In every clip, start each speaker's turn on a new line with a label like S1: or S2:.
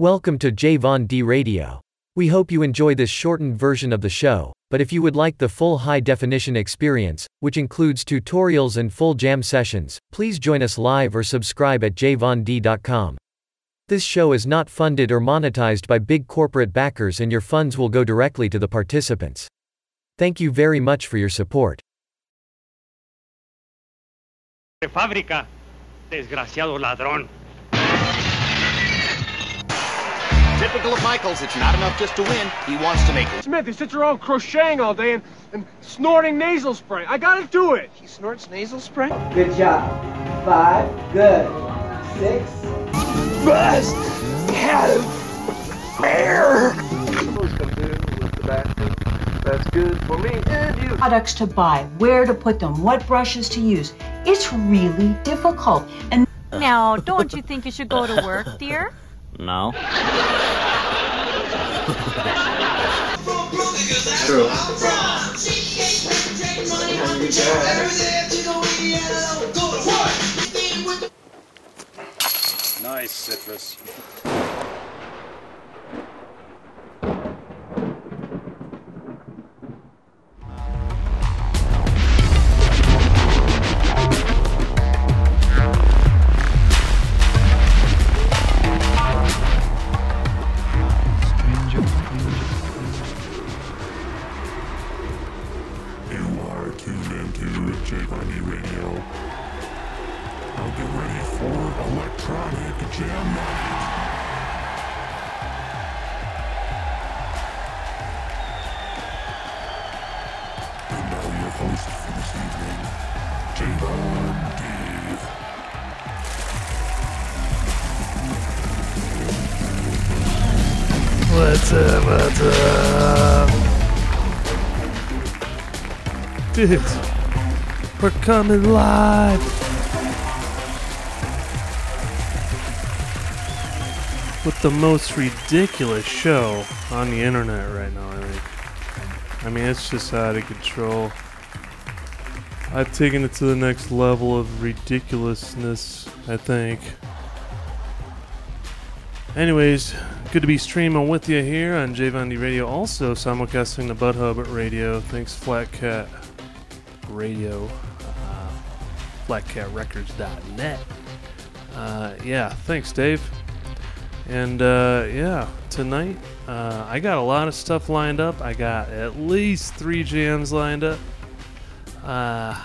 S1: Welcome to J Von D Radio. We hope you enjoy this shortened version of the show, but if you would like the full high definition experience, which includes tutorials and full jam sessions, please join us live or subscribe at jvond.com. This show is not funded or monetized by big corporate backers and your funds will go directly to the participants. Thank you very much for your support.
S2: fábrica, desgraciado ladrón.
S3: Typical of Michaels, it's not enough just to win. He wants to make it.
S4: Smith, he sits around crocheting all day and, and snorting nasal spray. I gotta do it.
S3: He snorts nasal spray?
S5: Good job. Five. Good. Six.
S3: Best head of bear.
S6: That's good for me and you.
S7: products to buy, where to put them, what brushes to use. It's really difficult. And
S8: Now, don't you think you should go to work, dear?
S9: No.
S6: True.
S2: Nice citrus.
S10: What's up? Uh, What's up? Uh, Dude, we're coming live. With the most ridiculous show on the internet right now, I think. I mean, it's just out of control. I've taken it to the next level of ridiculousness, I think. Anyways, good to be streaming with you here on JVonD Radio. Also simulcasting the Bud Hub Radio. Thanks, Flat Cat Radio, uh, flatcatrecords.net. Uh, yeah, thanks, Dave. And uh, yeah, tonight uh, I got a lot of stuff lined up. I got at least three jams lined up. Uh,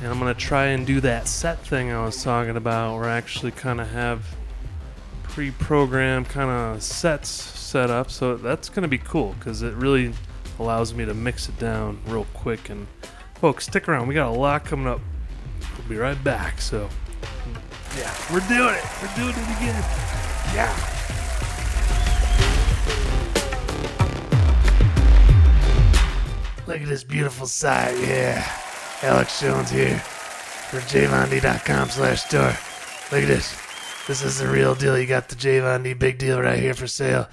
S10: and I'm gonna try and do that set thing I was talking about, where I actually kind of have pre-programmed kind of sets set up. So that's gonna be cool because it really allows me to mix it down real quick. And folks, stick around. We got a lot coming up. We'll be right back. So yeah, we're doing it. We're doing it again. Yeah. Look at this beautiful site, yeah. Alex Jones here for jvond.com slash store. Look at this. This is the real deal. You got the JVonD big deal right here for sale.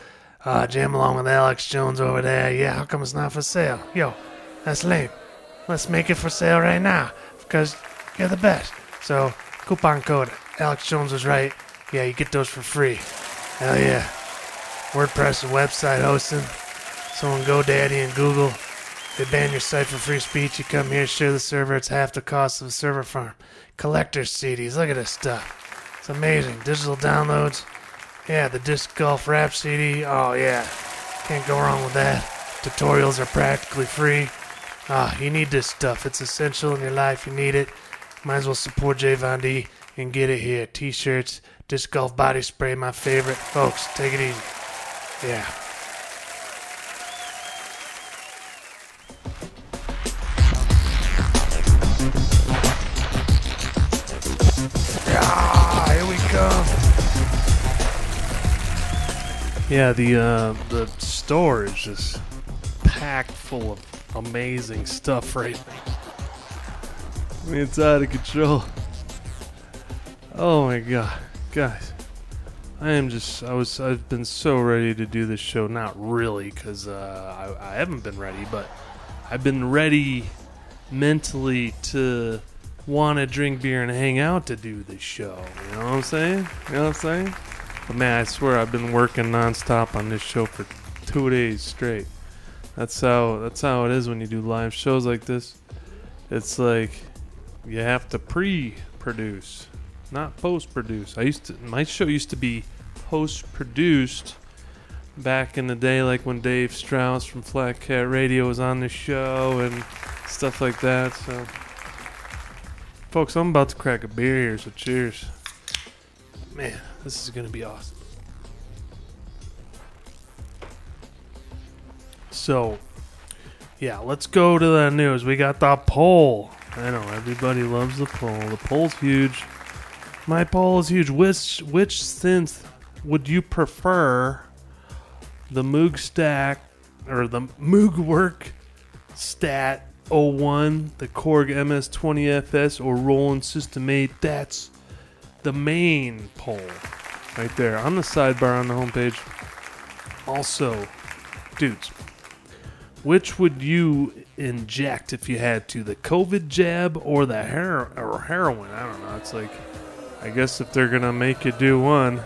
S10: Uh, jam along with Alex Jones over there. Yeah, how come it's not for sale? Yo, that's lame. Let's make it for sale right now because you're the best. So, coupon code Alex Jones was right. Yeah, you get those for free. Hell yeah. WordPress and website hosting. So on GoDaddy and Google, they ban your site for free speech. You come here, share the server. It's half the cost of a server farm. Collector's CDs. Look at this stuff. It's amazing. Digital downloads. Yeah, the disc golf rap CD. Oh yeah, can't go wrong with that. Tutorials are practically free. Ah, you need this stuff. It's essential in your life. You need it. Might as well support Jay Von D and get it here. T-shirts, disc golf body spray, my favorite. Folks, take it easy. Yeah. Yeah, the uh, the store is just packed full of amazing stuff right now. I mean, it's out of control. Oh my god, guys! I am just I was I've been so ready to do this show. Not really, because uh, I, I haven't been ready, but I've been ready mentally to want to drink beer and hang out to do this show. You know what I'm saying? You know what I'm saying? But man, I swear I've been working nonstop on this show for two days straight. That's how that's how it is when you do live shows like this. It's like you have to pre-produce, not post-produce. I used to my show used to be post-produced back in the day, like when Dave Strauss from Flat Cat Radio was on the show and stuff like that. So, folks, I'm about to crack a beer here, so cheers. Man, this is gonna be awesome. So, yeah, let's go to the news. We got the poll. I know everybody loves the poll. The poll's huge. My poll is huge. Which which synth would you prefer? The Moog Stack or the Moog Work Stat 01, the Korg MS20FS, or Roland System 8? That's the main poll right there on the sidebar on the homepage. Also, dudes, which would you inject if you had to, the COVID jab or the or heroin? I don't know. It's like, I guess if they're gonna make you do one,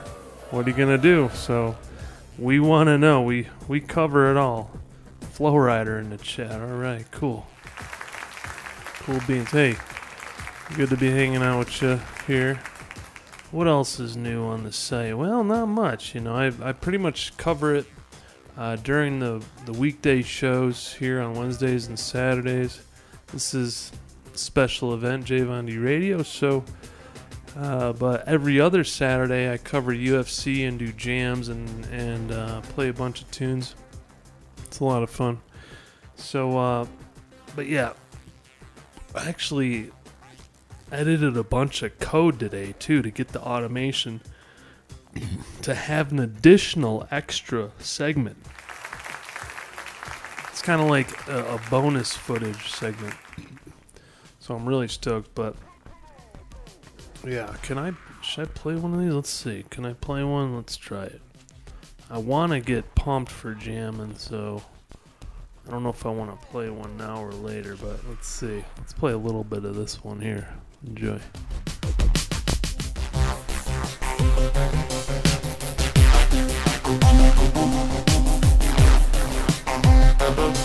S10: what are you gonna do? So, we want to know. We we cover it all. Flow Rider in the chat. All right, cool, cool beans. Hey, good to be hanging out with you here. What else is new on the site? Well, not much. You know, I I pretty much cover it uh, during the the weekday shows here on Wednesdays and Saturdays. This is special event, Javon Radio. So, uh, but every other Saturday, I cover UFC and do jams and and uh, play a bunch of tunes. It's a lot of fun. So, uh, but yeah, actually edited a bunch of code today too to get the automation to have an additional extra segment. It's kind of like a, a bonus footage segment. So I'm really stoked, but yeah, can I should I play one of these? Let's see. Can I play one? Let's try it. I want to get pumped for jamming, so I don't know if I want to play one now or later, but let's see. Let's play a little bit of this one here. Enjoy. Yeah,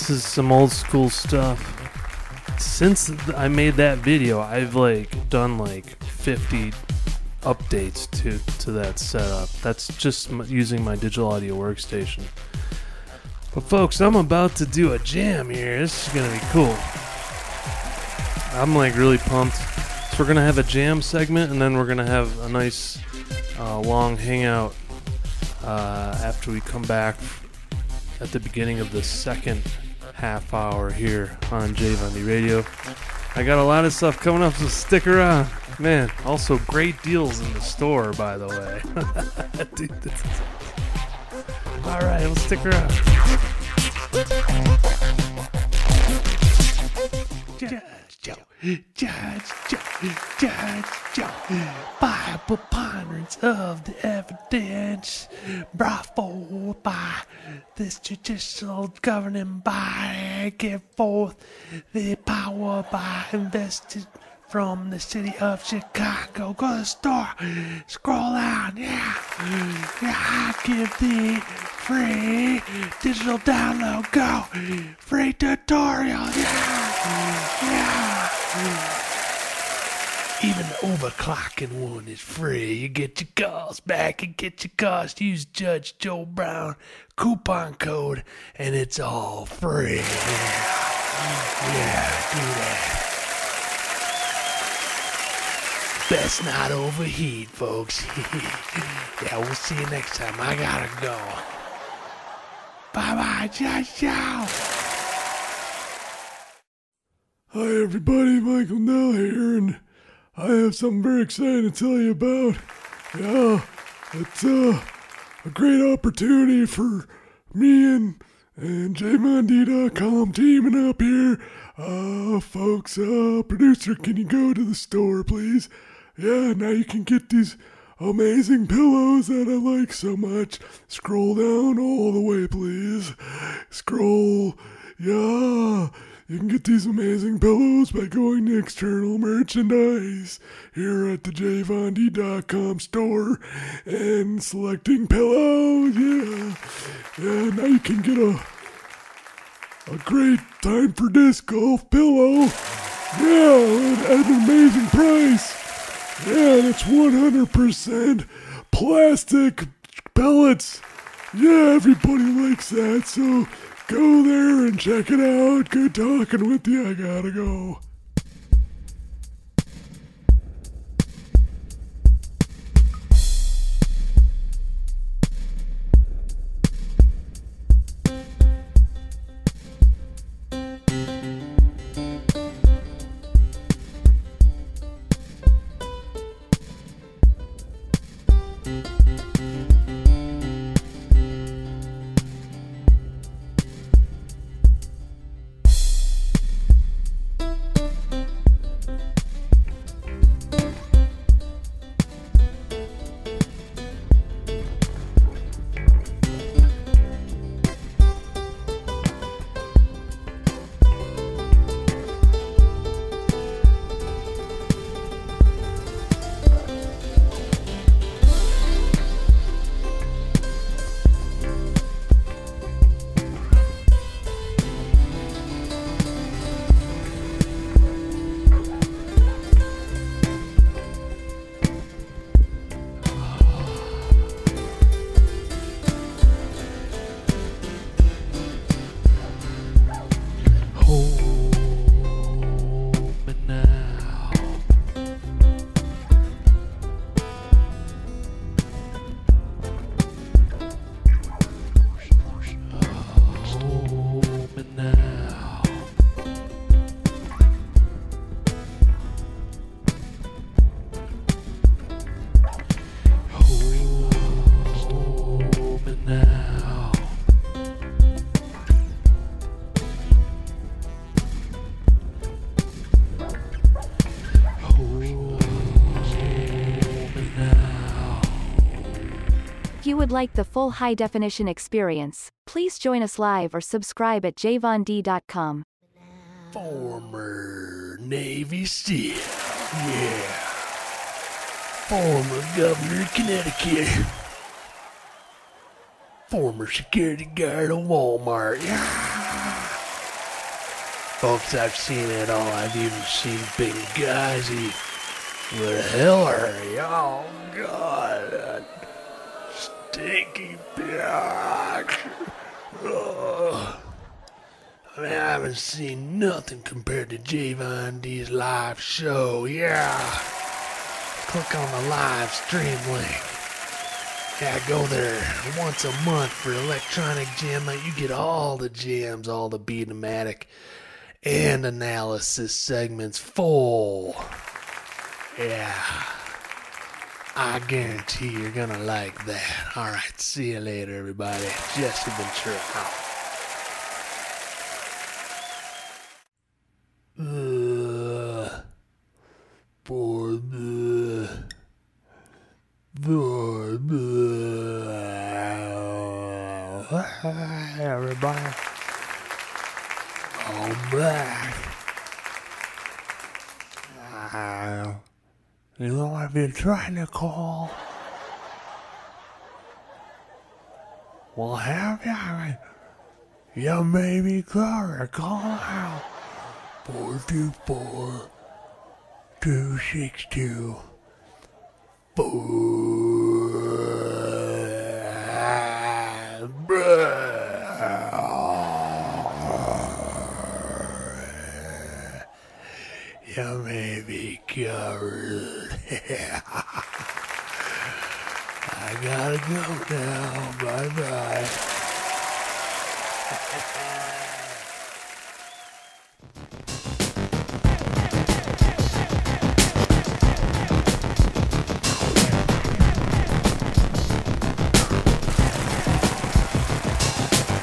S10: this is some old school stuff. Since I made that video, I've like done like 50 updates to to that setup. That's just using my digital audio workstation. But folks, I'm about to do a jam here. This is gonna be cool. I'm like really pumped. So we're gonna have a jam segment, and then we're gonna have a nice uh, long hangout
S11: uh, after we come back at the beginning of the second half hour here on J Radio. I got a lot of stuff coming up, so stick around. Man, also great deals in the store, by the way. Dude, is... All right, let's stick around. Judge Joe, Judge Joe, Judge Joe, by preponderance of the evidence brought forward by this judicial governing body, give forth the power by invested from the city of Chicago. Go to the store, scroll down, yeah. Yeah, I give thee free digital download. Go, free tutorial, yeah. Even overclocking one is free. You get your calls back and get your cost. Use Judge Joe Brown coupon code, and it's all free. Yeah, yeah do that. Best not overheat, folks. yeah, we'll see you next time. I gotta go. Bye bye, ciao, ciao.
S12: Hi, everybody. Michael Nell here, and I have something very exciting to tell you about. Yeah, it's uh, a great opportunity for me and and JVonD.com teaming up here. Uh, folks, uh, producer, can you go to the store, please? Yeah, now you can get these amazing pillows that I like so much. Scroll down all the way, please. Scroll. Yeah. You can get these amazing pillows by going to external merchandise here at the jvond.com store and selecting pillows. Yeah. Yeah, now you can get a a great time for disc golf pillow. Yeah, at an amazing price. Yeah, and it's 100% plastic pellets. Yeah, everybody likes that, so go there and check it out. Good talking with you. I gotta go.
S13: Would like the full high definition experience, please join us live or subscribe at jvond.com.
S11: Former Navy SEAL. Yeah. Former Governor of Connecticut. Former security guard of Walmart. Yeah. Folks, I've seen it all. I've even seen Benghazi. Where the hell are you? Oh, God. Stinky bitch. Oh. Ugh. I mean, I haven't seen nothing compared to J Von D's live show. Yeah. Click on the live stream link.
S10: Yeah, go there once a month for electronic jam. You get all the jams, all the beatomatic and analysis segments full. Yeah. I guarantee you're gonna like that. Alright, see you later, everybody. Jesse Ventura out. Uh, for everybody. I'm back. You know, I've been trying to call. Well, have you? I mean, you made call. Call out. 424 262 go now. Bye bye.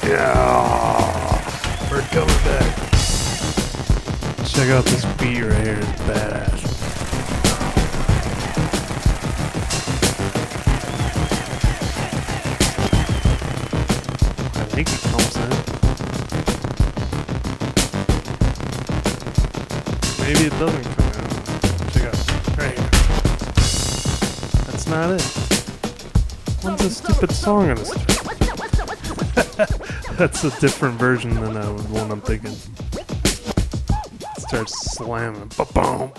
S10: Yeah, we're coming back. Check out this beat right here. Stupid song on this? That's a different version than the one I'm thinking. Starts slamming. Ba-boom.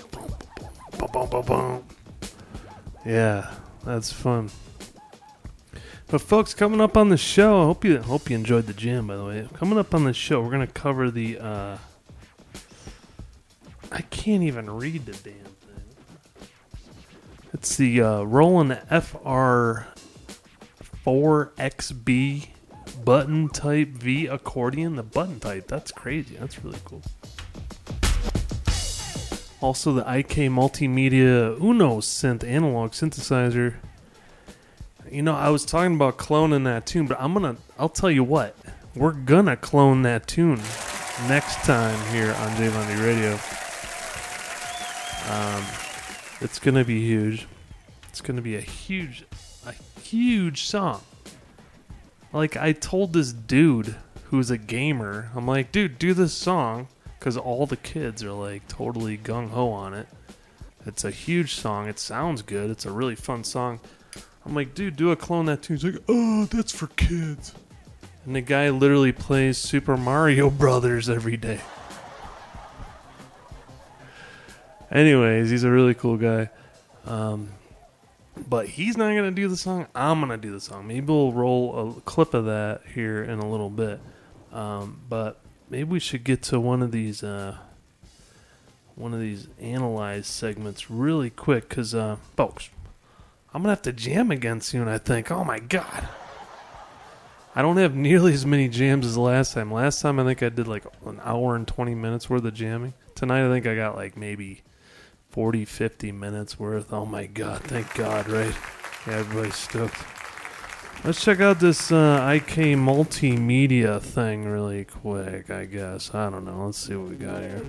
S10: Ba-boom, ba-boom. Yeah, that's fun. But folks, coming up on the show, I hope you hope you enjoyed the jam. By the way, coming up on the show, we're gonna cover the. Uh, I can't even read the damn thing. It's the uh, Roland FR 4XB button type V accordion. The button type, that's crazy. That's really cool. Also, the IK Multimedia Uno synth analog synthesizer. You know, I was talking about cloning that tune, but I'm gonna. I'll tell you what. We're gonna clone that tune next time here on J Radio. Um, it's gonna be huge. It's gonna be a huge, huge song. Like I told this dude who's a gamer, I'm like, dude, do this song because all the kids are like totally gung ho on it. It's a huge song. It sounds good. It's a really fun song. I'm like, dude, do a clone that tune. He's like, oh, that's for kids. And the guy literally plays Super Mario Brothers every day. Anyways, he's a really cool guy. Um, but he's not gonna do the song. I'm gonna do the song. Maybe we'll roll a clip of that here in a little bit. Um, but maybe we should get to one of these uh, one of these analyze segments really quick, cause uh, folks, I'm gonna have to jam again soon. I think. Oh my god. I don't have nearly as many jams as last time. Last time I think I did like an hour and 20 minutes worth of jamming. Tonight I think I got like maybe 40, 50 minutes worth. Oh my God. Thank God, right? Yeah, everybody's stoked. Let's check out this uh, IK multimedia thing really quick, I guess. I don't know. Let's see what we got here.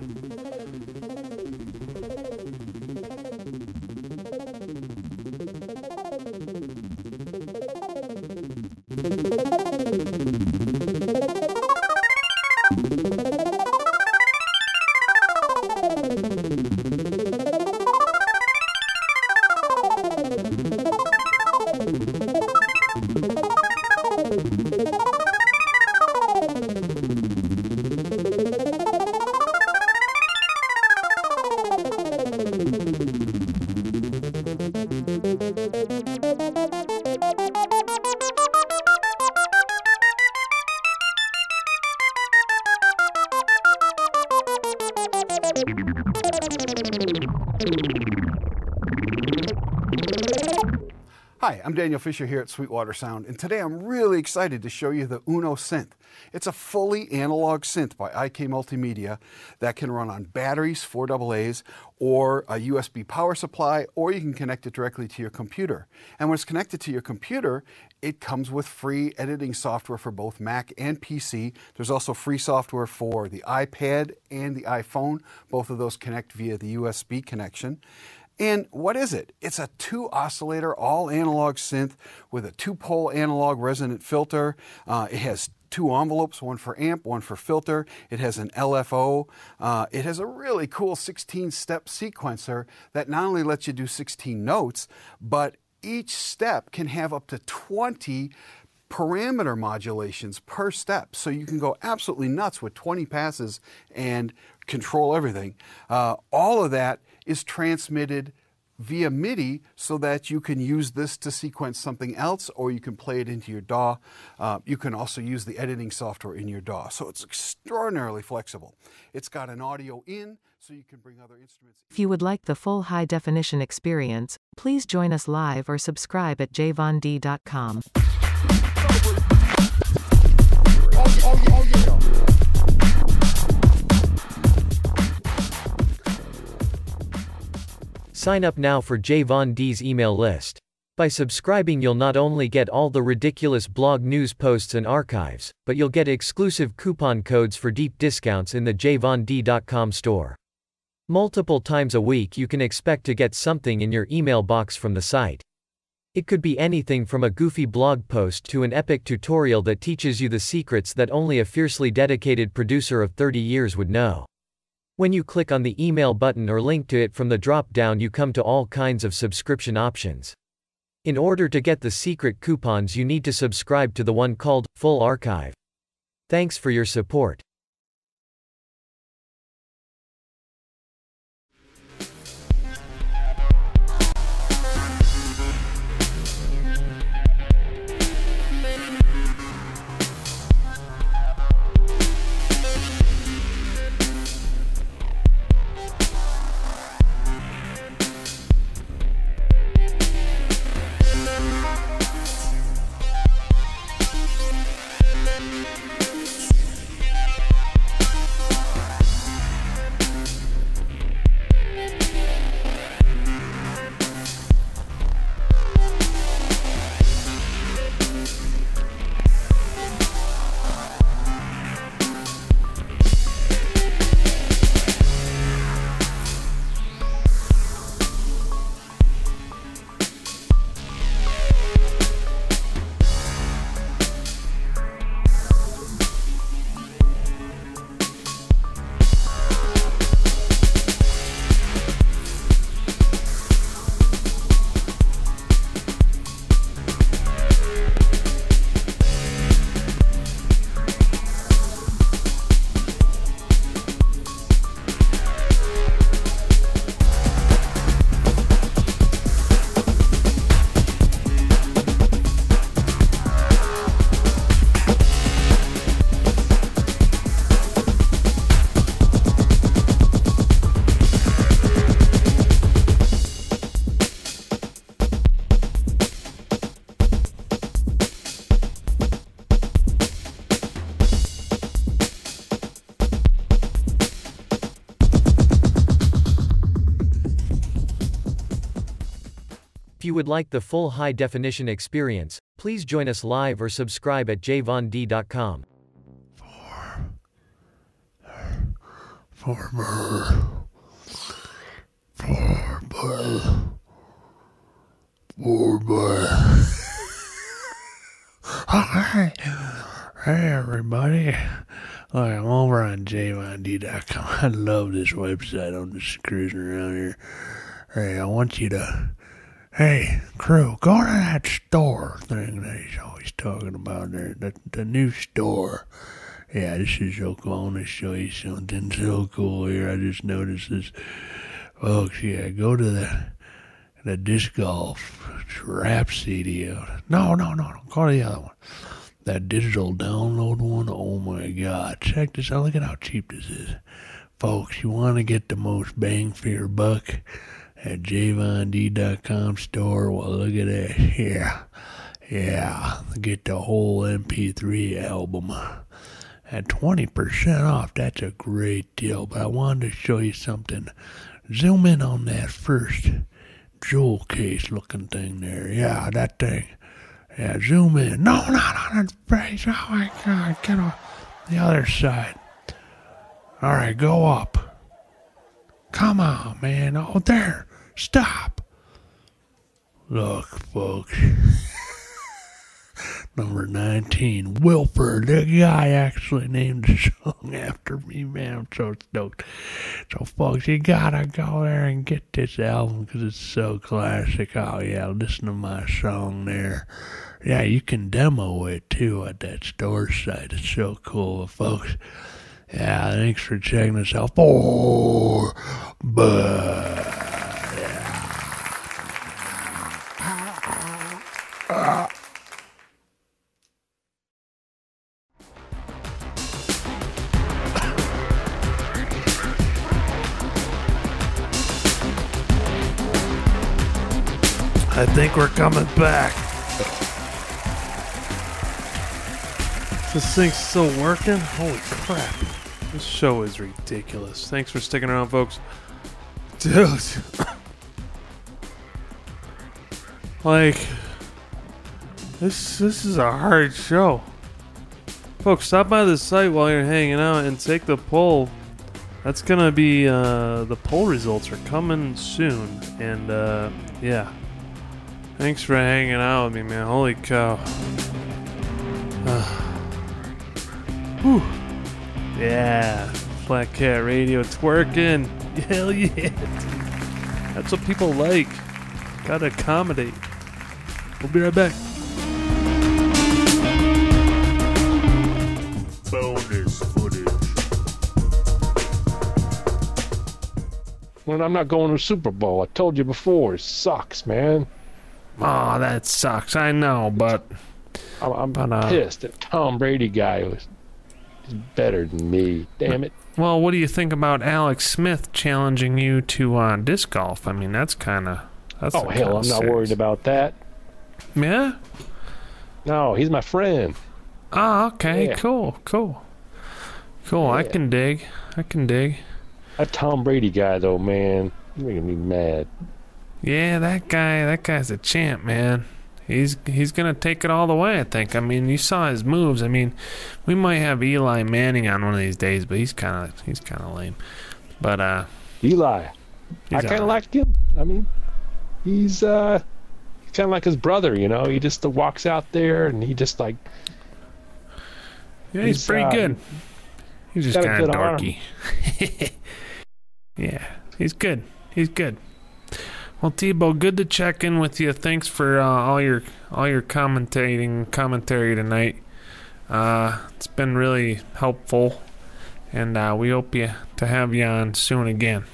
S14: I'm Daniel Fisher here at Sweetwater Sound, and today I'm really excited to show you the Uno synth. It's a fully analog synth by IK Multimedia that can run on batteries, 4AA's, or a USB power supply, or you can connect it directly to your computer. And when it's connected to your computer, it comes with free editing software for both Mac and PC. There's also free software for the iPad and the iPhone. Both of those connect via the USB connection. And what is it? It's a two oscillator, all analog synth with a two pole analog resonant filter. Uh, it has two envelopes, one for amp, one for filter. It has an LFO. Uh, it has a really cool 16 step sequencer that not only lets you do 16 notes, but each step can have up to 20 parameter modulations per step. So you can go absolutely nuts with 20 passes and control everything. Uh, all of that is transmitted via MIDI so that you can use this to sequence something else or you can play it into your DAW. Uh, you can also use the editing software in your DAW. So it's extraordinarily flexible. It's got an audio in so you can bring other instruments.
S15: If you would like the full high definition experience, please join us live or subscribe at jvond.com.
S1: Sign up now for J Von D's email list. By subscribing, you'll not only get all the ridiculous blog news posts and archives, but you'll get exclusive coupon codes for deep discounts in the jvond.com store. Multiple times a week, you can expect to get something in your email box from the site. It could be anything from a goofy blog post to an epic tutorial that teaches you the secrets that only a fiercely dedicated producer of 30 years would know. When you click on the email button or link to it from the drop down, you come to all kinds of subscription options. In order to get the secret coupons, you need to subscribe to the one called Full Archive. Thanks for your support. Would like the full high definition experience, please join us live or subscribe at jvond.com.
S11: Farmer. Farmer. Farmer. Hi. Hey, everybody. I'm over on jvond.com. I love this website. I'm just cruising around here. Hey, I want you to Hey, crew, go to that store thing that he's always talking about there, the, the new store. Yeah, this is to show you something so cool here. I just noticed this. Folks, yeah, go to the the disc golf rap CD. No, no, no, no. Go to the other one. That digital download one. Oh my God. Check this out. Look at how cheap this is. Folks, you want to get the most bang for your buck? At jvond.com store. Well, look at that. Yeah. Yeah. Get the whole MP3 album at 20% off. That's a great deal. But I wanted to show you something. Zoom in on that first jewel case looking thing there. Yeah, that thing. Yeah, zoom in. No, not on its face. Oh my God. Get on the other side. All right, go up. Come on, man. Oh, there. Stop. Look, folks. Number 19, Wilford. The guy actually named the song after me, man. I'm so stoked. So, folks, you gotta go there and get this album because it's so classic. Oh, yeah, listen to my song there. Yeah, you can demo it too at that store site. It's so cool, folks. Yeah, thanks for checking us out. Oh, but. I think we're coming back.
S10: This thing's still working? Holy crap. This show is ridiculous. Thanks for sticking around, folks. Dude. like this this is a hard show. Folks, stop by the site while you're hanging out and take the poll. That's gonna be uh, the poll results are coming soon, and uh, yeah. Thanks for hanging out with me, man. Holy cow. Whew. Yeah, Flat Cat Radio, it's working. Hell yeah. That's what people like. Gotta accommodate. We'll be right back.
S16: When I'm not going to Super Bowl, I told you before, it sucks, man.
S10: Oh, that sucks. I know, but
S16: I'm, I'm
S10: But, uh,
S16: pissed that Tom Brady guy was better than me. Damn it.
S10: well, what do you think about Alex Smith challenging you to uh, disc golf? I mean, that's kind of that's
S16: oh hell, I'm not worried about that.
S10: Yeah.
S16: No, he's my friend.
S10: Oh, okay.
S16: Yeah.
S10: Cool. Cool. Cool. I can dig. I can dig.
S16: That Tom Brady guy though, man, making me mad.
S10: Yeah, that guy. That guy's a champ, man. He's he's gonna take it all the way. I think. I mean, you saw his moves. I mean, we might have Eli Manning on one of these days, but he's kind of he's kind of lame. But uh,
S16: Eli, I kind of like him. I mean, he's uh, he's kind of like his brother. You know, he just uh, walks out there and he just like
S10: yeah, he's,
S16: He's,
S10: pretty
S16: uh,
S10: good. He's just kind of
S16: good
S10: dorky. yeah, he's good. He's good. Well, Tebow, good to check in with you. Thanks for uh, all your all your commentating commentary tonight. Uh, it's been really helpful, and uh, we hope you to have you on soon again.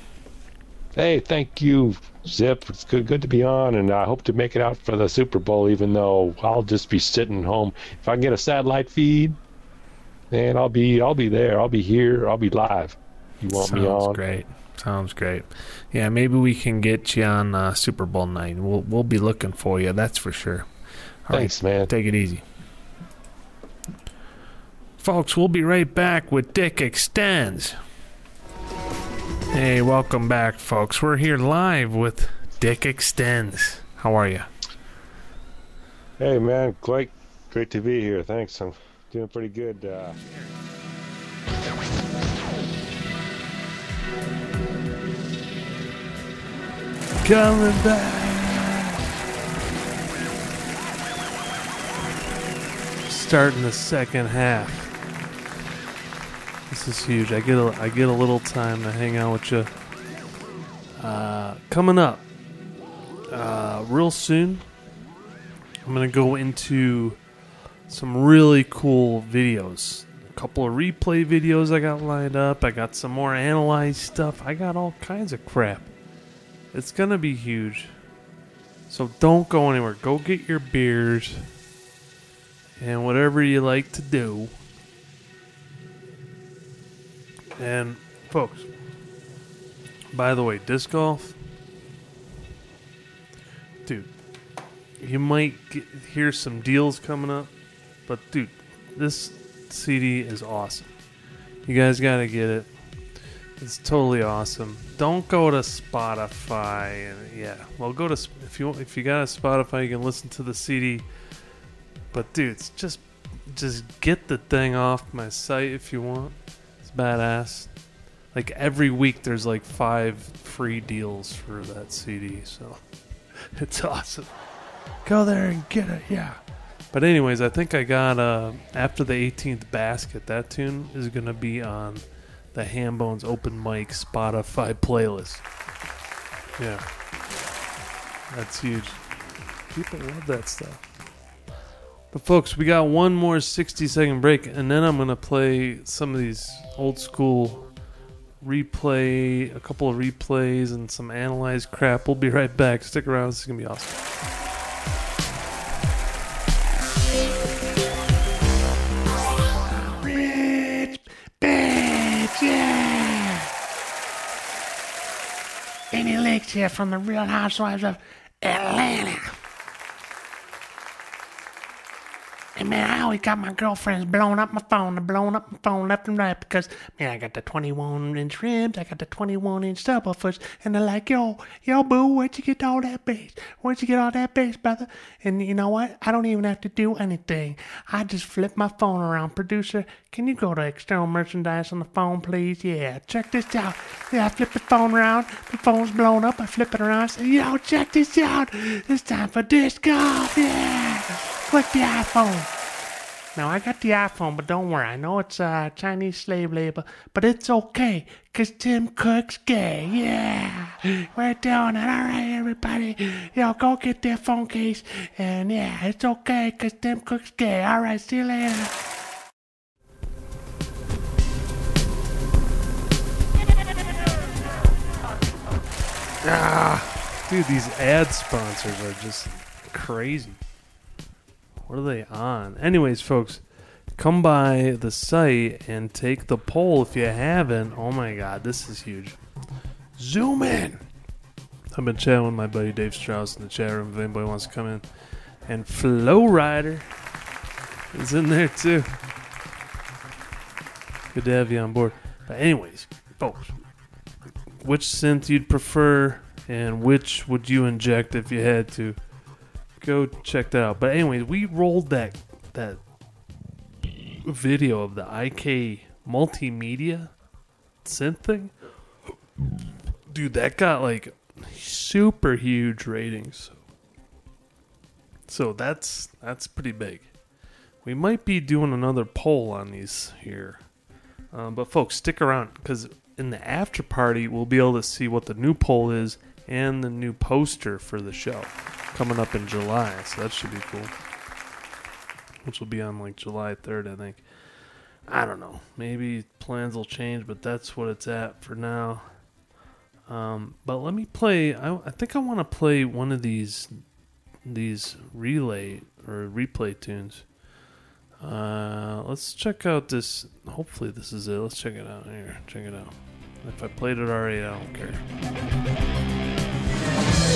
S16: Hey, thank you, Zip. It's good, good to be on, and I hope to make it out for the Super Bowl. Even though I'll just be sitting home. If I can get a satellite feed, then I'll be, I'll be there. I'll be here. I'll be live. You want
S10: Sounds
S16: me on?
S10: great. Sounds great. Yeah, maybe we can get you on uh, Super Bowl night. We'll we'll be looking for you. That's for sure. All right,
S16: Thanks, man.
S10: Take it easy. Folks, we'll be right back with Dick Extends. Hey, welcome back, folks. We're here live with Dick Extends. How are you?
S2: Hey, man, great, great to be here. Thanks. I'm doing pretty good. Uh,
S10: Coming back. Starting the second half. This is huge. I get a, I get a little time to hang out with you. Uh, coming up, uh, real soon, I'm gonna go into some really cool videos. A couple of replay videos I got lined up. I got some more analyzed stuff. I got all kinds of crap. It's gonna be huge. So don't go anywhere. Go get your beers and whatever you like to do. And folks, by the way, disc golf dude, you might get, hear some deals coming up, but dude, this CD is awesome. You guys got to get it. It's totally awesome. Don't go to Spotify. Yeah, well, go to if you if you got a Spotify, you can listen to the CD. But dudes, just just get the thing off my site if you want. It's badass. Like every week, there's like five free deals for that CD, so it's awesome. Go there and get it, yeah. But anyways, I think I got uh, after the 18th basket. That tune is gonna be on the Hambones Open Mic Spotify playlist. Yeah, that's huge. People love that stuff. But folks, we got one more 60 second break, and then I'm gonna play some of these old school replay, a couple of replays, and some analyzed crap. We'll be right back. Stick around. This is gonna be awesome.
S11: Here from the Real Housewives of Atlanta. Man, I always got my girlfriends blowing up my phone and blowing up my phone left and right because, man, I got the 21 inch rims, I got the 21 inch subwoofers, and they're like, yo, yo, boo, where'd you get all that bass? Where'd you get all that bass, brother? And you know what? I don't even have to do anything. I just flip my phone around. Producer, can you go to external merchandise on the phone, please? Yeah, check this out. Yeah, I flip the phone around, the phone's blown up, I flip it around, I say, yo, check this out. It's time for disc golf, yeah. Click the iPhone. Now, I got the iPhone, but don't worry. I know it's uh, Chinese slave labor, but it's okay, because Tim Cook's gay. Yeah. We're doing it. All right, everybody. Yo, go get their phone case. And yeah, it's okay, because Tim Cook's gay. All right, see you later.
S10: Ah, dude, these ad sponsors are just crazy. What are they on? Anyways, folks, come by the site and take the poll if you haven't. Oh my god, this is huge. Zoom in. I've been chatting with my buddy Dave Strauss in the chat room if anybody wants to come in. And Flow Rider is in there too. Good to have you on board. But anyways, folks, which synth you'd prefer and which would you inject if you had to? Go check that out. But anyways, we rolled that that video of the IK multimedia synth thing. Dude, that got like super huge ratings. So that's that's pretty big. We might be doing another poll on these here. Um, but folks, stick around because in the after party, we'll be able to see what the new poll is and the new poster for the show coming up in July. So that should be cool. Which will be on like July 3rd, I think. I don't know. Maybe plans will change, but that's what it's at for now. Um, but let me play. I, I think I want to play one of these these relay or replay tunes. Uh, let's check out this. Hopefully, this is it. Let's check it out here. Check it out. If I played it already, I don't care. Música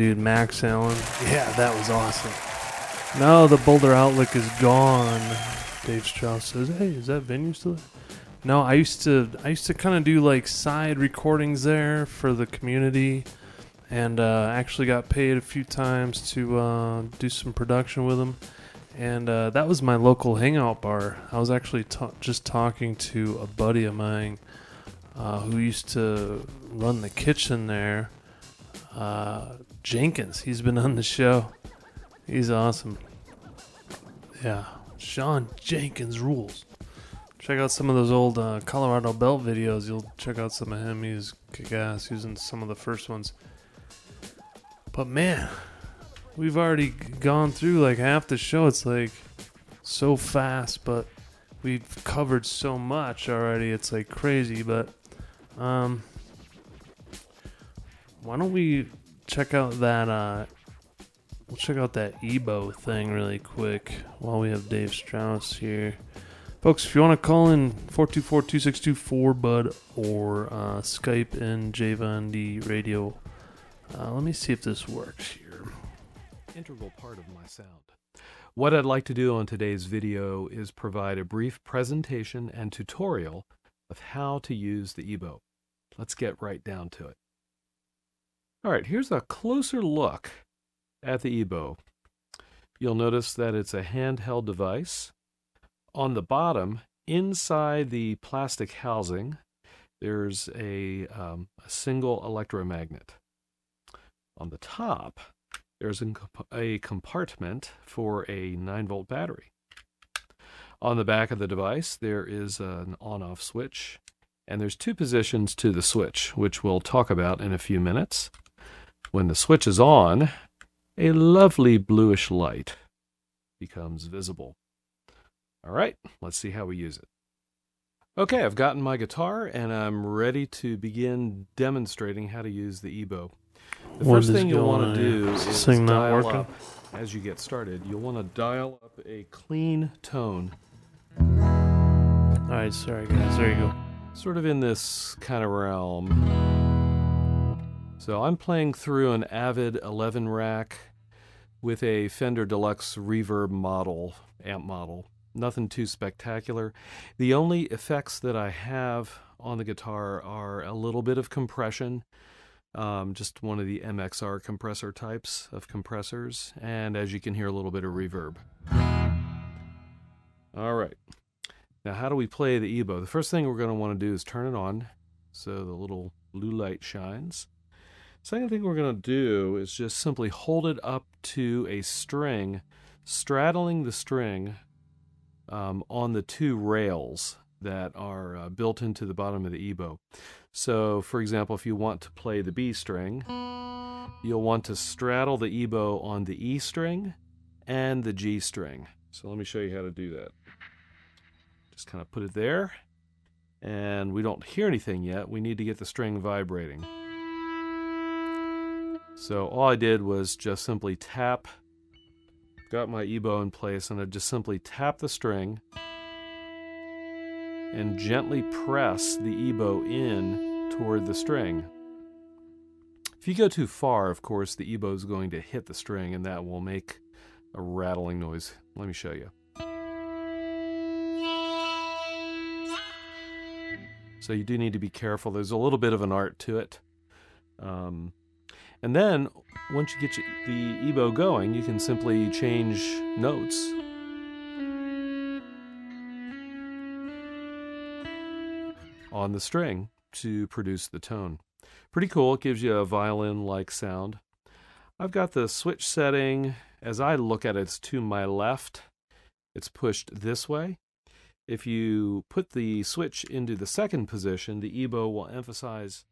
S10: dude, Max Allen. Yeah, that was awesome. No, the Boulder Outlook is gone. Dave Strauss says, "Hey, is that venue still?" there?" No, I used to I used to kind of do like side recordings there for the community, and uh, actually got paid a few times to uh, do some production with them. And uh, that was my local hangout bar. I was actually ta- just talking to a buddy of mine uh, who used to run the kitchen there. Uh, Jenkins, he's been on the show. He's awesome. Yeah, Sean Jenkins rules. Check out some of those old uh, Colorado Belt videos. You'll check out some of him. He's kick ass. He in some of the first ones. But man, we've already gone through like half the show. It's like so fast, but we've covered so much already. It's like crazy. But um, why don't we check out that? Uh, we'll check out that EBow thing really quick while we have Dave Strauss here. Folks, if you want to call in 424-2624-BUD or uh, Skype in JVonD Radio, uh, let me see if this works here.
S17: integral part of my sound. What I'd like to do on today's video is provide a brief presentation and tutorial of how to use the EBow. Let's get right down to it. All right, here's a closer look at the EBow. You'll notice that it's a handheld device. On the bottom, inside the plastic housing, there's a, um, a single electromagnet. On the top, there's a comp- a compartment for a 9 volt battery. On the back of the device, there is an on off switch, and there's two positions to the switch, which we'll talk about in a few minutes. When the switch is on, a lovely bluish light becomes visible. All right, let's see how we use it. Okay, I've gotten my guitar and I'm ready to begin demonstrating how to use the EBow. The
S10: What
S17: first thing you'll want to do is
S10: Is this not
S17: dial
S10: working?
S17: up as you get started. You'll want to dial up a clean tone.
S10: All right, sorry guys. There you go.
S17: Sort of in this kind of realm. So I'm playing through an Avid 11 rack with a Fender Deluxe Reverb model, amp model. Nothing too spectacular. The only effects that I have on the guitar are a little bit of compression, um, just one of the MXR compressor types of compressors, and as you can hear, a little bit of reverb. All right. Now, how do we play the EBow? The first thing we're going to want to do is turn it on so the little blue light shines. Second thing we're going to do is just simply hold it up to a string, straddling the string um, on the two rails that are uh, built into the bottom of the EBow. So, for example, if you want to play the B string, you'll want to straddle the EBow on the E string and the G string. So, let me show you how to do that. Just kind of put it there, and we don't hear anything yet. We need to get the string vibrating. So all I did was just simply tap, got my EBow in place, and I just simply tap the string and gently press the EBow in toward the string. If you go too far, of course, the EBow is going to hit the string and that will make a rattling noise. Let me show you. So you do need to be careful. There's a little bit of an art to it. Um, and then once you get the EBow going, you can simply change notes. on the string to produce the tone. Pretty cool. It gives you a violin like sound. I've got the switch setting, as I look at it, it's to my left. It's pushed this way. If you put the switch into the second position, the EBow will emphasize.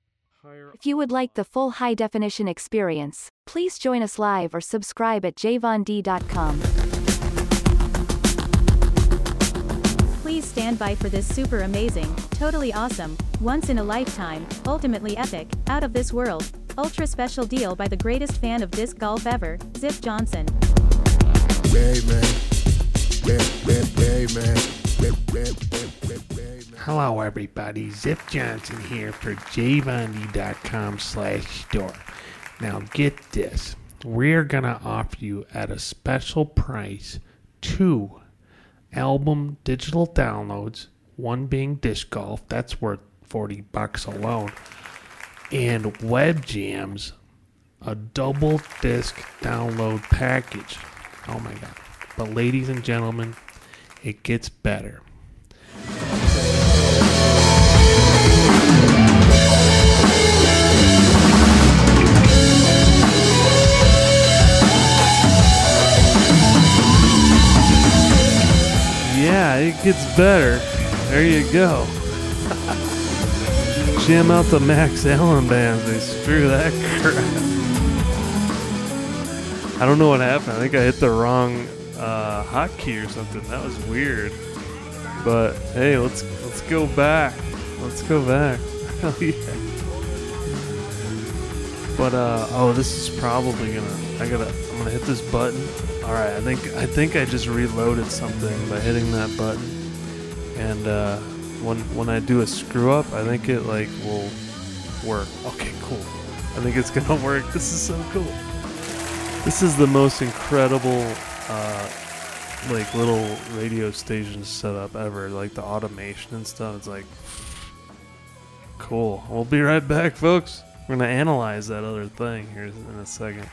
S13: If you would like the full high definition experience, please join us live or subscribe at jvond.com.
S18: Please stand by for this super amazing, totally awesome, once in a lifetime, ultimately epic, out of this world, ultra special deal by the greatest fan of disc golf ever, Zip Johnson.
S12: Hey man. Hey, hey, hey, man. Hey, man.
S11: Hello, everybody. Zip Johnson here for jvond.com slash store.
S10: Now get this. We're going to offer you at a special price two album digital downloads, one being disc golf, that's worth 40 bucks alone, and web jams, a double disc download package. Oh my god. But ladies and gentlemen, it gets better. Yeah, it gets better. There you go. Jam out the Max Allen bands. They screw that crap. I don't know what happened. I think I hit the wrong uh, hotkey or something. That was weird. But hey, let's let's go back. Let's go back. Hell yeah. But uh oh, this is probably gonna. I gotta. I'm gonna hit this button. All right. I think I think I just reloaded something by hitting that button. And uh, when when I do a screw up, I think it like will work. Okay, cool. I think it's gonna work. This is so cool. This is the most incredible, uh, like little radio station setup ever. Like the automation and stuff. It's like cool. We'll be right back, folks. We're gonna analyze that other thing here in a second.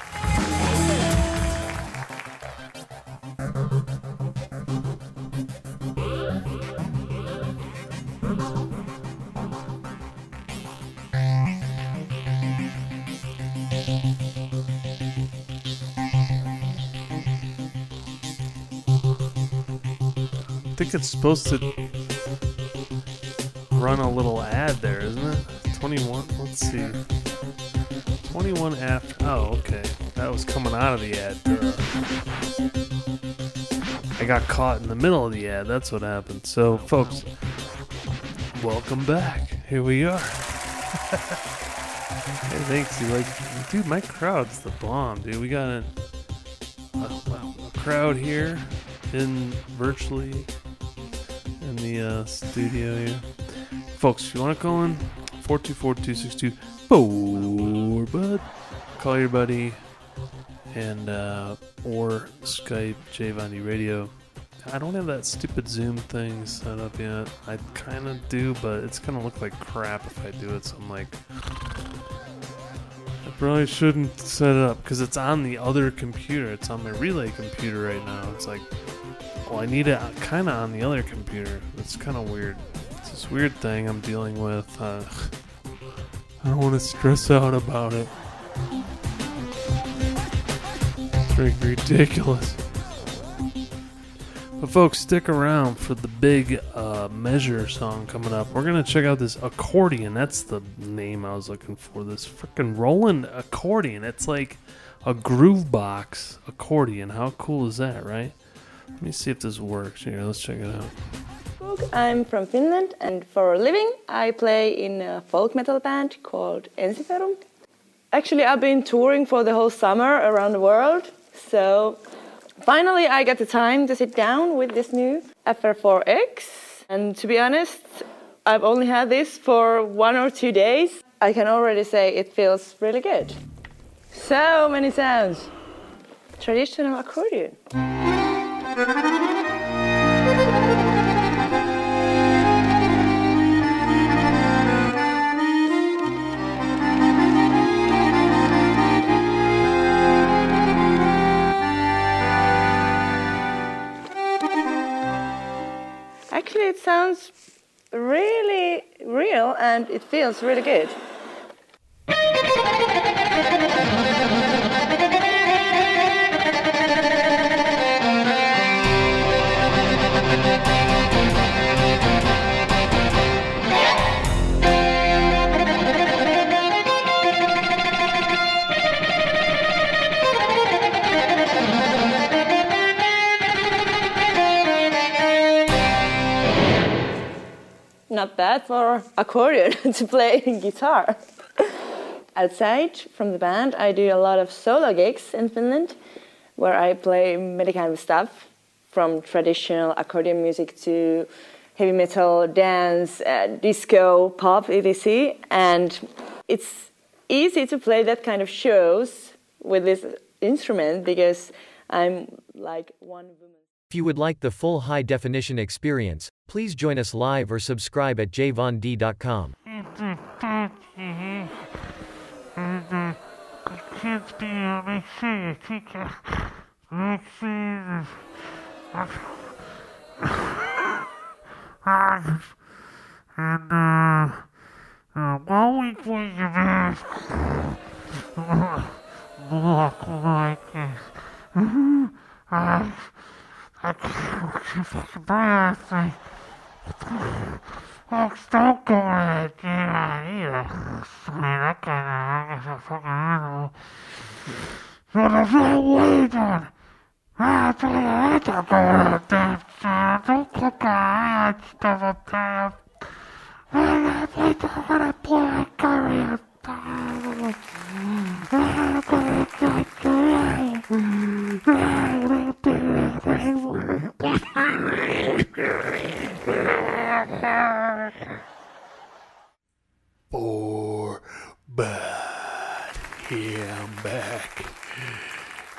S10: Think it's supposed to run a little ad there, isn't it? 21. Let's see. 21 after. Oh, okay. That was coming out of the ad. I got caught in the middle of the ad. That's what happened. So, folks, welcome back. Here we are. hey, thanks. You like, dude? My crowd's the bomb, dude. We got a, a, a crowd here in virtually uh, studio here. Folks, if you want to call in, 424-262 bud. Call your buddy and uh, or Skype JVonD Radio. I don't have that stupid Zoom thing set up yet. I kind of do, but it's gonna look like crap if I do it. So I'm like, I probably shouldn't set it up because it's on the other computer. It's on my relay computer right now. It's like, well, I need it kind of on the other computer. It's kind of weird. It's this weird thing I'm dealing with. Uh, I don't want to stress out about it. It's ridiculous. But folks, stick around for the big uh, measure song coming up. We're gonna check out this accordion. That's the name I was looking for. This freaking Roland accordion. It's like a groove box accordion. How cool is that, right? Let me see if this works here. Let's check it out.
S19: I'm from Finland, and for a living, I play in a folk metal band called Ensiferum. Actually, I've been touring for the whole summer around the world, so finally I got the time to sit down with this new FR4X. And to be honest, I've only had this for one or two days. I can already say it feels really good. So many sounds. Traditional accordion. Actually, it sounds really real and it feels really good. Not bad for accordion to play guitar. Outside from the band, I do a lot of solo gigs in Finland where I play many kind of stuff from traditional accordion music to heavy metal, dance, uh, disco, pop, etc. And it's easy to play that kind of shows with this instrument because I'm like one woman.
S1: If you would like the full high definition experience, please join us live or subscribe at jvond.com.
S20: And, uh, uh. Walk like this. Don't go yeah. I fucking animal. So there's no way, then. I tell you, I don't go ahead, then. Don't click on that stuff up there. I'm gonna play, I'm gonna play, carry it.
S11: Yeah, I'm back.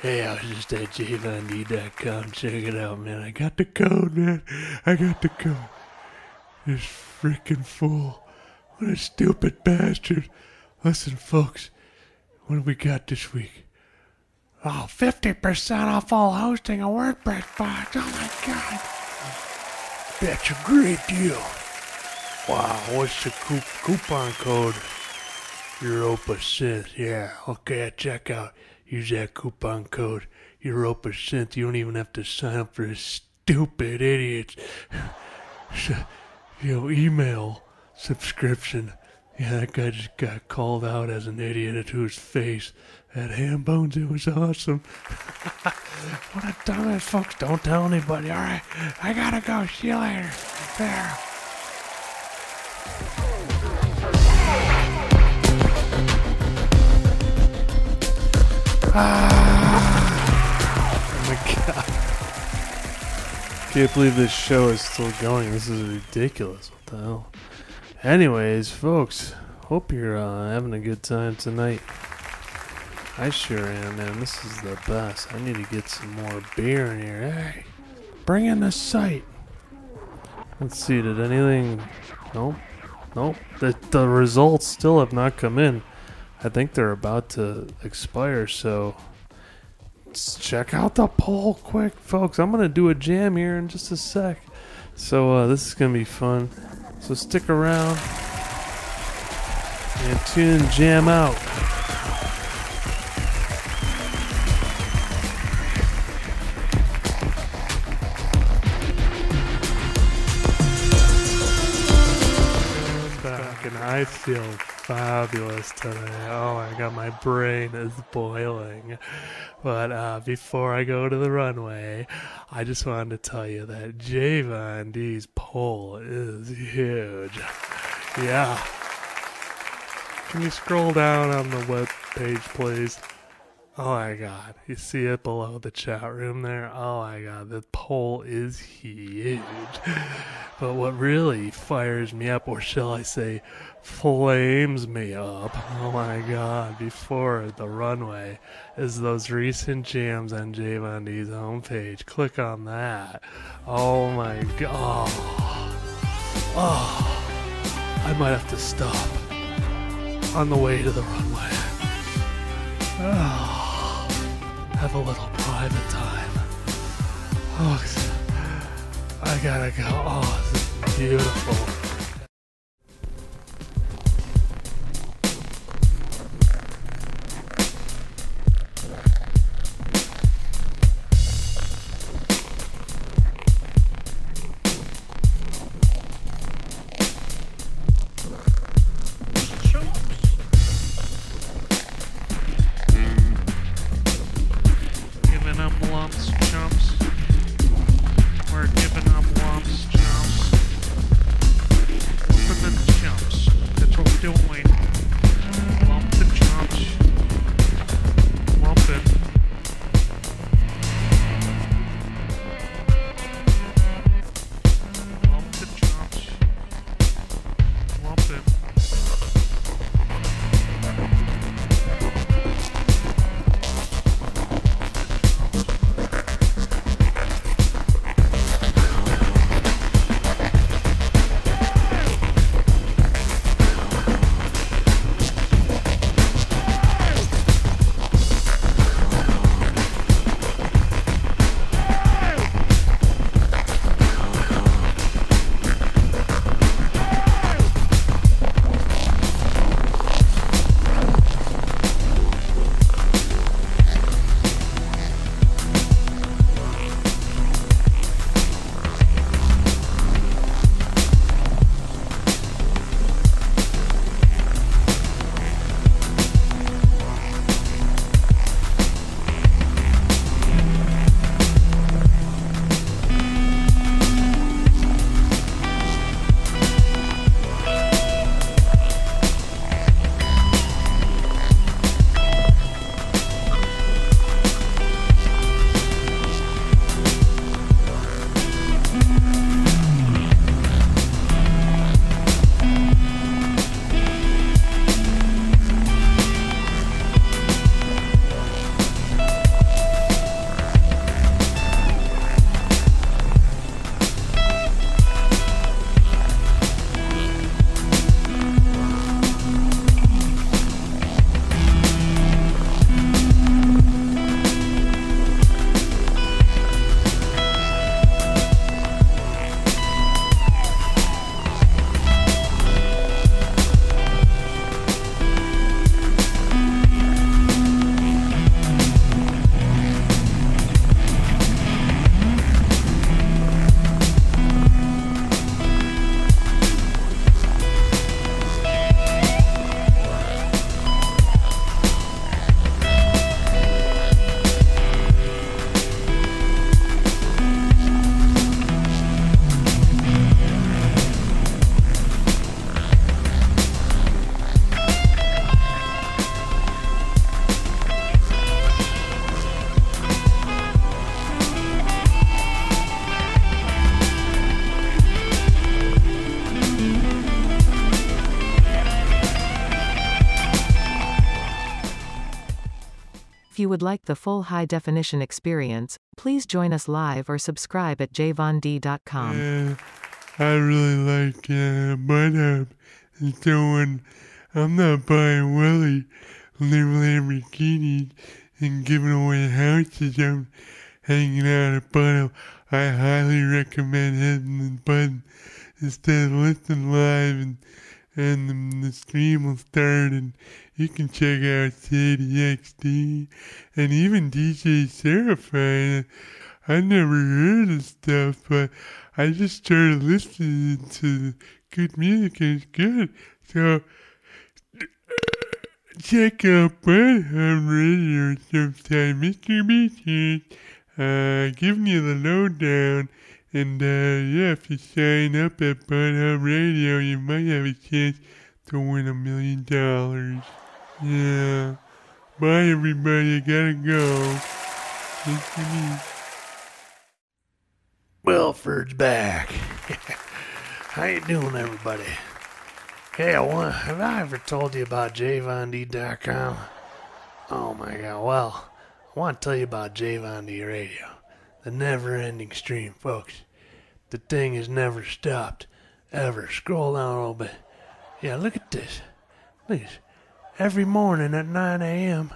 S11: Hey, I was just at jvond.com. Check it out, man. I got the code, man. I got the code. It's freaking full. What a stupid bastard. Listen, folks, what do we got this week? Oh, 50% off all hosting a WordPress box. Oh my god. That's a great deal. Wow, what's the coup- coupon code? Europa Synth. Yeah, okay, at checkout. Use that coupon code. Europa Synth. You don't even have to sign up for this stupid idiots. you know, email subscription. Yeah, that guy just got called out as an idiot to his face. At Ham Bones, it was awesome. what a dumbass, folks. Don't tell anybody. All right, I gotta go. See you later. There.
S10: Oh my god. Can't believe this show is still going. This is ridiculous. What the hell? Anyways, folks, hope you're uh, having a good time tonight. I sure am, man. This is the best. I need to get some more beer in here. Hey, bring in the sight. Let's see, did anything. Nope. Nope. The, the results still have not come in. I think they're about to expire, so let's check out the poll quick, folks. I'm gonna do a jam here in just a sec. So uh, this is gonna be fun. So stick around and tune jam out. I feel fabulous today. Oh my god, my brain is boiling. But uh, before I go to the runway, I just wanted to tell you that JVonD's poll is huge. Yeah. Can you scroll down on the web page, please? Oh my god. You see it below the chat room there? Oh my god, the poll is huge. But what really fires me up, or shall I say, flames me up, oh my god, before the runway, is those recent jams on JVonD's homepage. Click on that. Oh my god. Oh, I might have to stop on the way to the runway. Oh, have a little private time. Oh, I gotta go. Oh, this is beautiful.
S15: You would like the full high definition experience, please join us live or subscribe at jvond.com.
S12: Yeah, I really like uh, Hub. And so when I'm not buying Willie new Lamborghinis and giving away houses, I'm hanging out at Hub. I highly recommend hitting the button instead of listening live and and the, stream will start and you can check out Sadie XD and even DJ Seraphine. I never heard of stuff, but I just started listening to good music and it's good. So check out Bud Hub Radio sometime. Mr. Beaches, uh, giving you the lowdown. And uh, yeah, if you sign up at Bud Hub Radio, you might have a chance to win a million dollars. Yeah. Bye, everybody. I gotta go.
S11: Wilford's back. How you doing, everybody? Hey, I want, have I ever told you about JVonD.com? Oh my god, well, I want to tell you about JVonD Radio. The never-ending stream, folks. The thing has never stopped, ever. Scroll down a little bit. Yeah, look at this. Look at this. Every morning at 9 a.m.,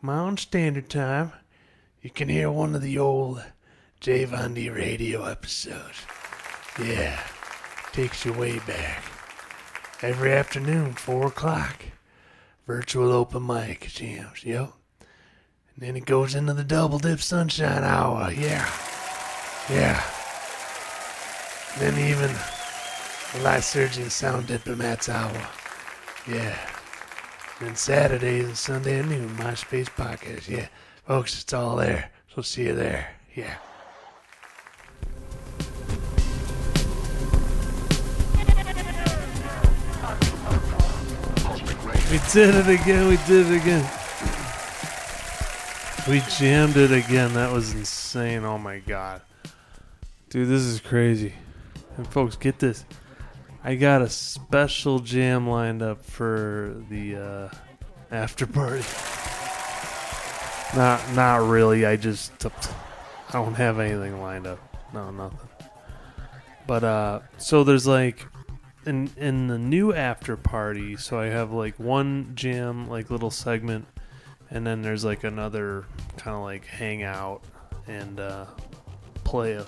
S11: Mountain Standard Time, you can hear one of the old JVonD radio episodes. Yeah, takes you way back. Every afternoon, 4 o'clock, virtual open mic jams, yep. And then it goes into the Double Dip Sunshine Hour, yeah. Yeah. Then even the Surgeon Sound Diplomats Hour, yeah. And then Saturdays and Sunday at noon, MySpace Podcast, yeah. Folks, it's all there. So see you there, yeah.
S10: We did it again. We did it again. We jammed it again. That was insane. Oh my god. Dude, this is crazy. And folks, get this. I got a special jam lined up for the uh, after party. Not not really. I just I don't have anything lined up. No, nothing. But uh so there's like in in the new after party, so I have like one jam like little segment and then there's like another kind of like hangout and uh play a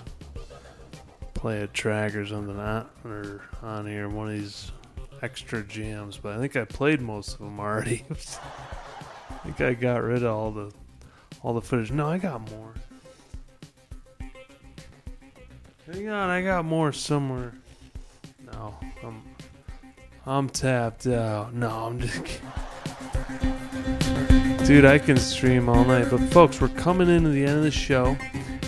S10: play a track or something on or on here one of these extra jams, but I think I played most of them already. I think I got rid of all the all the footage. No, I got more. Hang on, I got more somewhere. No, I'm I'm tapped out. No, I'm just kidding. Dude, I can stream all night. But folks, we're coming into the end of the show,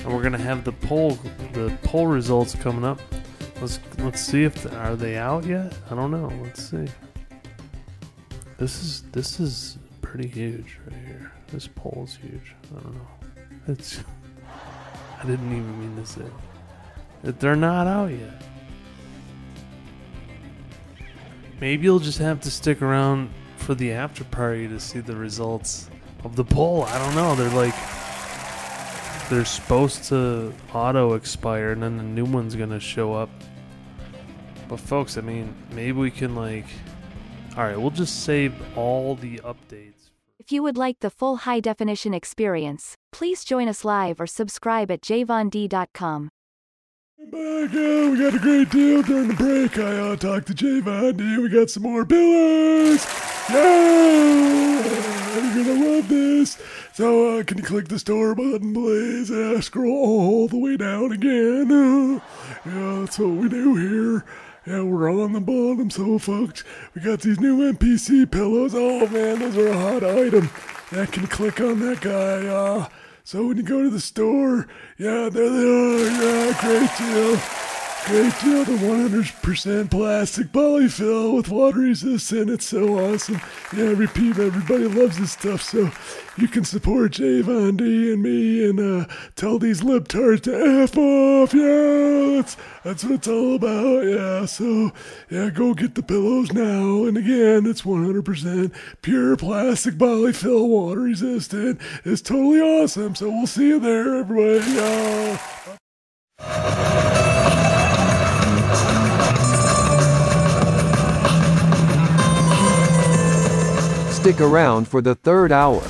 S10: and we're gonna have the poll the poll results coming up. Let's let's see if the, are they out yet. I don't know. Let's see. This is this is pretty huge right here. This poll is huge. I don't know. It's I didn't even mean to say that they're not out yet. Maybe you'll just have to stick around for the after party to see the results of the poll. I don't know. They're like they're supposed to auto expire and then the new one's gonna show up. But folks, I mean, maybe we can like Alright, we'll just save all the updates.
S13: If you would like the full high definition experience, please join us live or subscribe at jvond.com.
S12: Back, uh, we got a great deal during the break. I uh, talked to J Von D. We got some more pillars. Yeah! You're gonna love this. So, uh, can you click the store button, please? Uh, scroll all the way down again. Uh, yeah, that's what we do here. Yeah, we're on the bottom, so folks, we got these new NPC pillows. Oh man, those are a hot item. Yeah, can you click on that guy? Uh, so when you go to the store, yeah, there they are. Yeah, great deal. Great deal, the 100% plastic polyfill with water resistant. It's so awesome. Yeah, I repeat, everybody loves this stuff, so you can support J Von D and me and uh, tell these lip libtards to F off. Yeah, that's, that's what it's all about. Yeah, so yeah, go get the pillows now. And again, it's 100% pure plastic polyfill, water resistant. It's totally awesome. So we'll see you there, everybody. Yeah.
S1: Stick around for the third hour.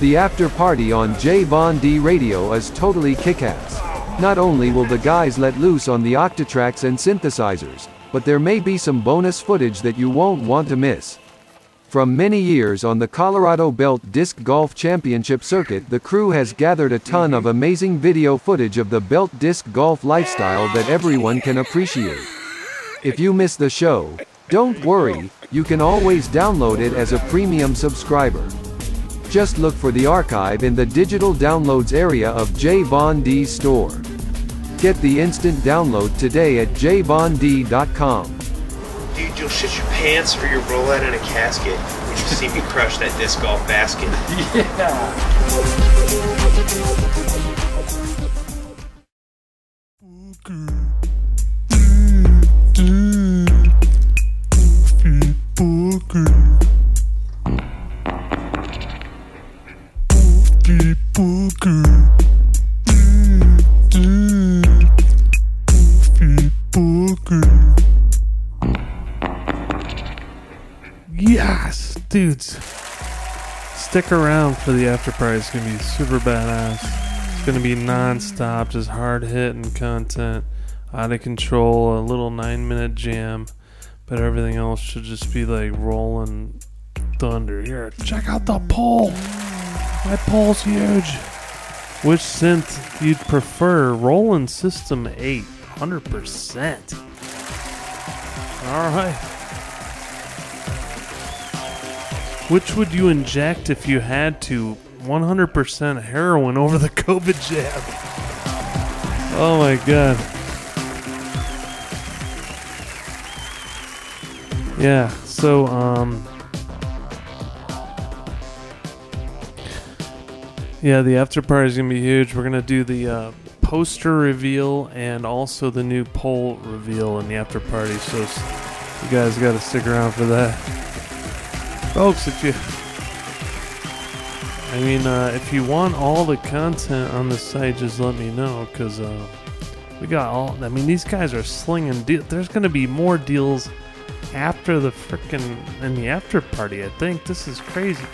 S1: The after party on J Von D Radio is totally kick-ass. Not only will the guys let loose on the Octatracks and synthesizers, but there may be some bonus footage that you won't want to miss. From many years on the Colorado Belt Disc Golf Championship circuit, the crew has gathered a ton of amazing video footage of the Belt Disc Golf lifestyle that everyone can appreciate. If you miss the show, don't worry, you can always download it as a premium subscriber. Just look for the archive in the digital downloads area of J Von D's store. Get the instant download today at jvond.com.
S3: Dude, you'll shit your pants or you'll roll out in a casket when you see me crush that disc golf basket.
S10: Yes, mm, mm, mm, dudes. Stick around for the after party. It's gonna be super badass. It's gonna be non-stop, just hard hitting content, out of control. A little nine-minute jam, but everything else should just be like rolling thunder. Here, check out the poll. My poll's huge. Which synth you'd prefer? Roland System 8, 100%. All right. Which would you inject if you had to? 100% heroin over the COVID jab. Oh my god. Yeah, so, um. Yeah, the after party is going to be huge. We're going to do the uh, poster reveal and also the new poll reveal in the after party. So you guys got to stick around for that. Folks, if you. I mean, uh, if you want all the content on the site, just let me know because uh, we got all. I mean, these guys are slinging deals. There's going to be more deals after the frickin' in the after party. I think this is crazy.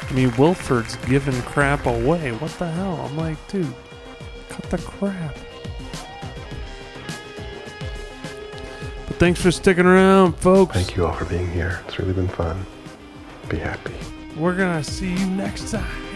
S10: I mean, Wilford's giving crap away. What the hell? I'm like, dude, cut the crap. But thanks for sticking around, folks.
S21: Thank you all for being here. It's really been fun. Happy.
S10: We're gonna see you next time.